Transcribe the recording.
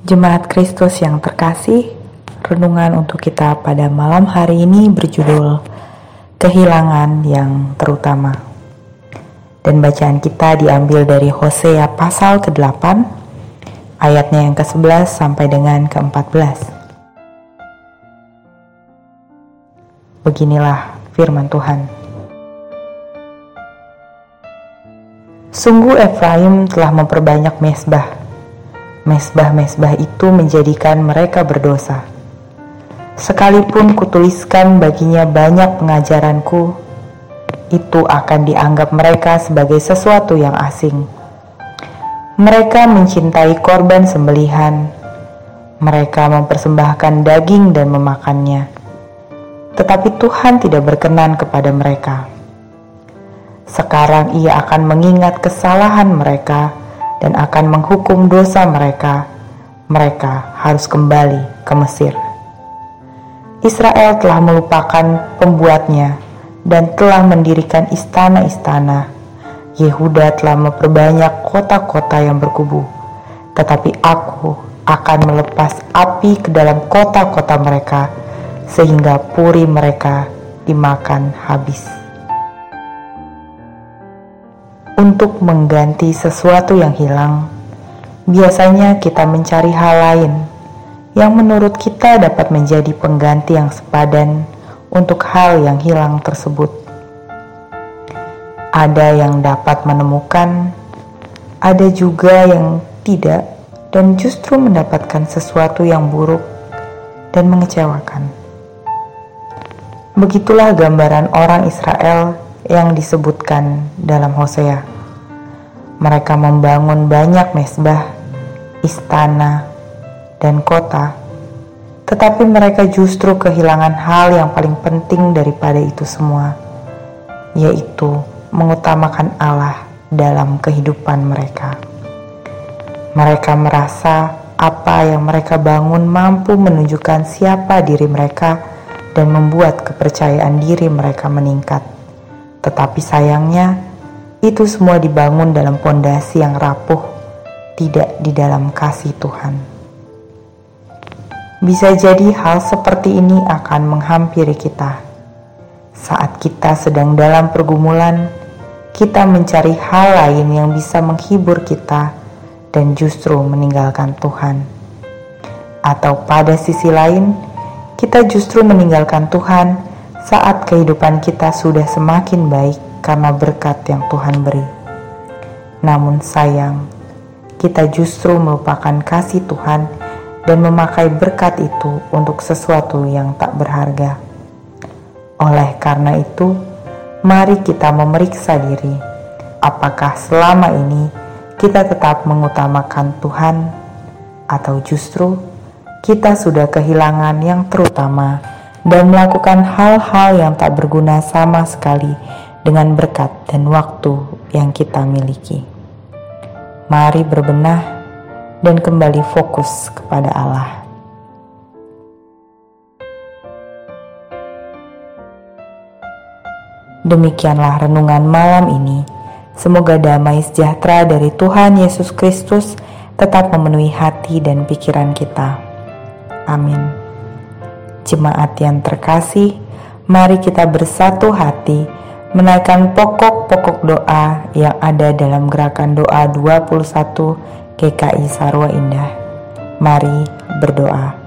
Jemaat Kristus yang terkasih, renungan untuk kita pada malam hari ini berjudul Kehilangan yang Terutama. Dan bacaan kita diambil dari Hosea pasal ke-8, ayatnya yang ke-11 sampai dengan ke-14. Beginilah firman Tuhan. Sungguh Efraim telah memperbanyak mesbah Mesbah-mesbah itu menjadikan mereka berdosa. Sekalipun kutuliskan baginya banyak pengajaranku, itu akan dianggap mereka sebagai sesuatu yang asing. Mereka mencintai korban sembelihan. Mereka mempersembahkan daging dan memakannya. Tetapi Tuhan tidak berkenan kepada mereka. Sekarang ia akan mengingat kesalahan mereka dan akan menghukum dosa mereka, mereka harus kembali ke Mesir. Israel telah melupakan pembuatnya dan telah mendirikan istana-istana. Yehuda telah memperbanyak kota-kota yang berkubu, tetapi aku akan melepas api ke dalam kota-kota mereka, sehingga puri mereka dimakan habis untuk mengganti sesuatu yang hilang, biasanya kita mencari hal lain yang menurut kita dapat menjadi pengganti yang sepadan untuk hal yang hilang tersebut. Ada yang dapat menemukan, ada juga yang tidak, dan justru mendapatkan sesuatu yang buruk dan mengecewakan. Begitulah gambaran orang Israel yang disebutkan dalam Hosea. Mereka membangun banyak mesbah, istana, dan kota, tetapi mereka justru kehilangan hal yang paling penting daripada itu semua, yaitu mengutamakan Allah dalam kehidupan mereka. Mereka merasa apa yang mereka bangun mampu menunjukkan siapa diri mereka dan membuat kepercayaan diri mereka meningkat tetapi sayangnya, itu semua dibangun dalam pondasi yang rapuh, tidak di dalam kasih Tuhan. Bisa jadi hal seperti ini akan menghampiri kita. Saat kita sedang dalam pergumulan, kita mencari hal lain yang bisa menghibur kita dan justru meninggalkan Tuhan. Atau pada sisi lain, kita justru meninggalkan Tuhan saat kehidupan kita sudah semakin baik karena berkat yang Tuhan beri. Namun sayang, kita justru melupakan kasih Tuhan dan memakai berkat itu untuk sesuatu yang tak berharga. Oleh karena itu, mari kita memeriksa diri, apakah selama ini kita tetap mengutamakan Tuhan atau justru kita sudah kehilangan yang terutama dan melakukan hal-hal yang tak berguna sama sekali dengan berkat dan waktu yang kita miliki. Mari berbenah dan kembali fokus kepada Allah. Demikianlah renungan malam ini. Semoga damai sejahtera dari Tuhan Yesus Kristus tetap memenuhi hati dan pikiran kita. Amin. Jemaat yang terkasih, mari kita bersatu hati menaikkan pokok-pokok doa yang ada dalam gerakan doa 21 GKI Sarwa Indah. Mari berdoa.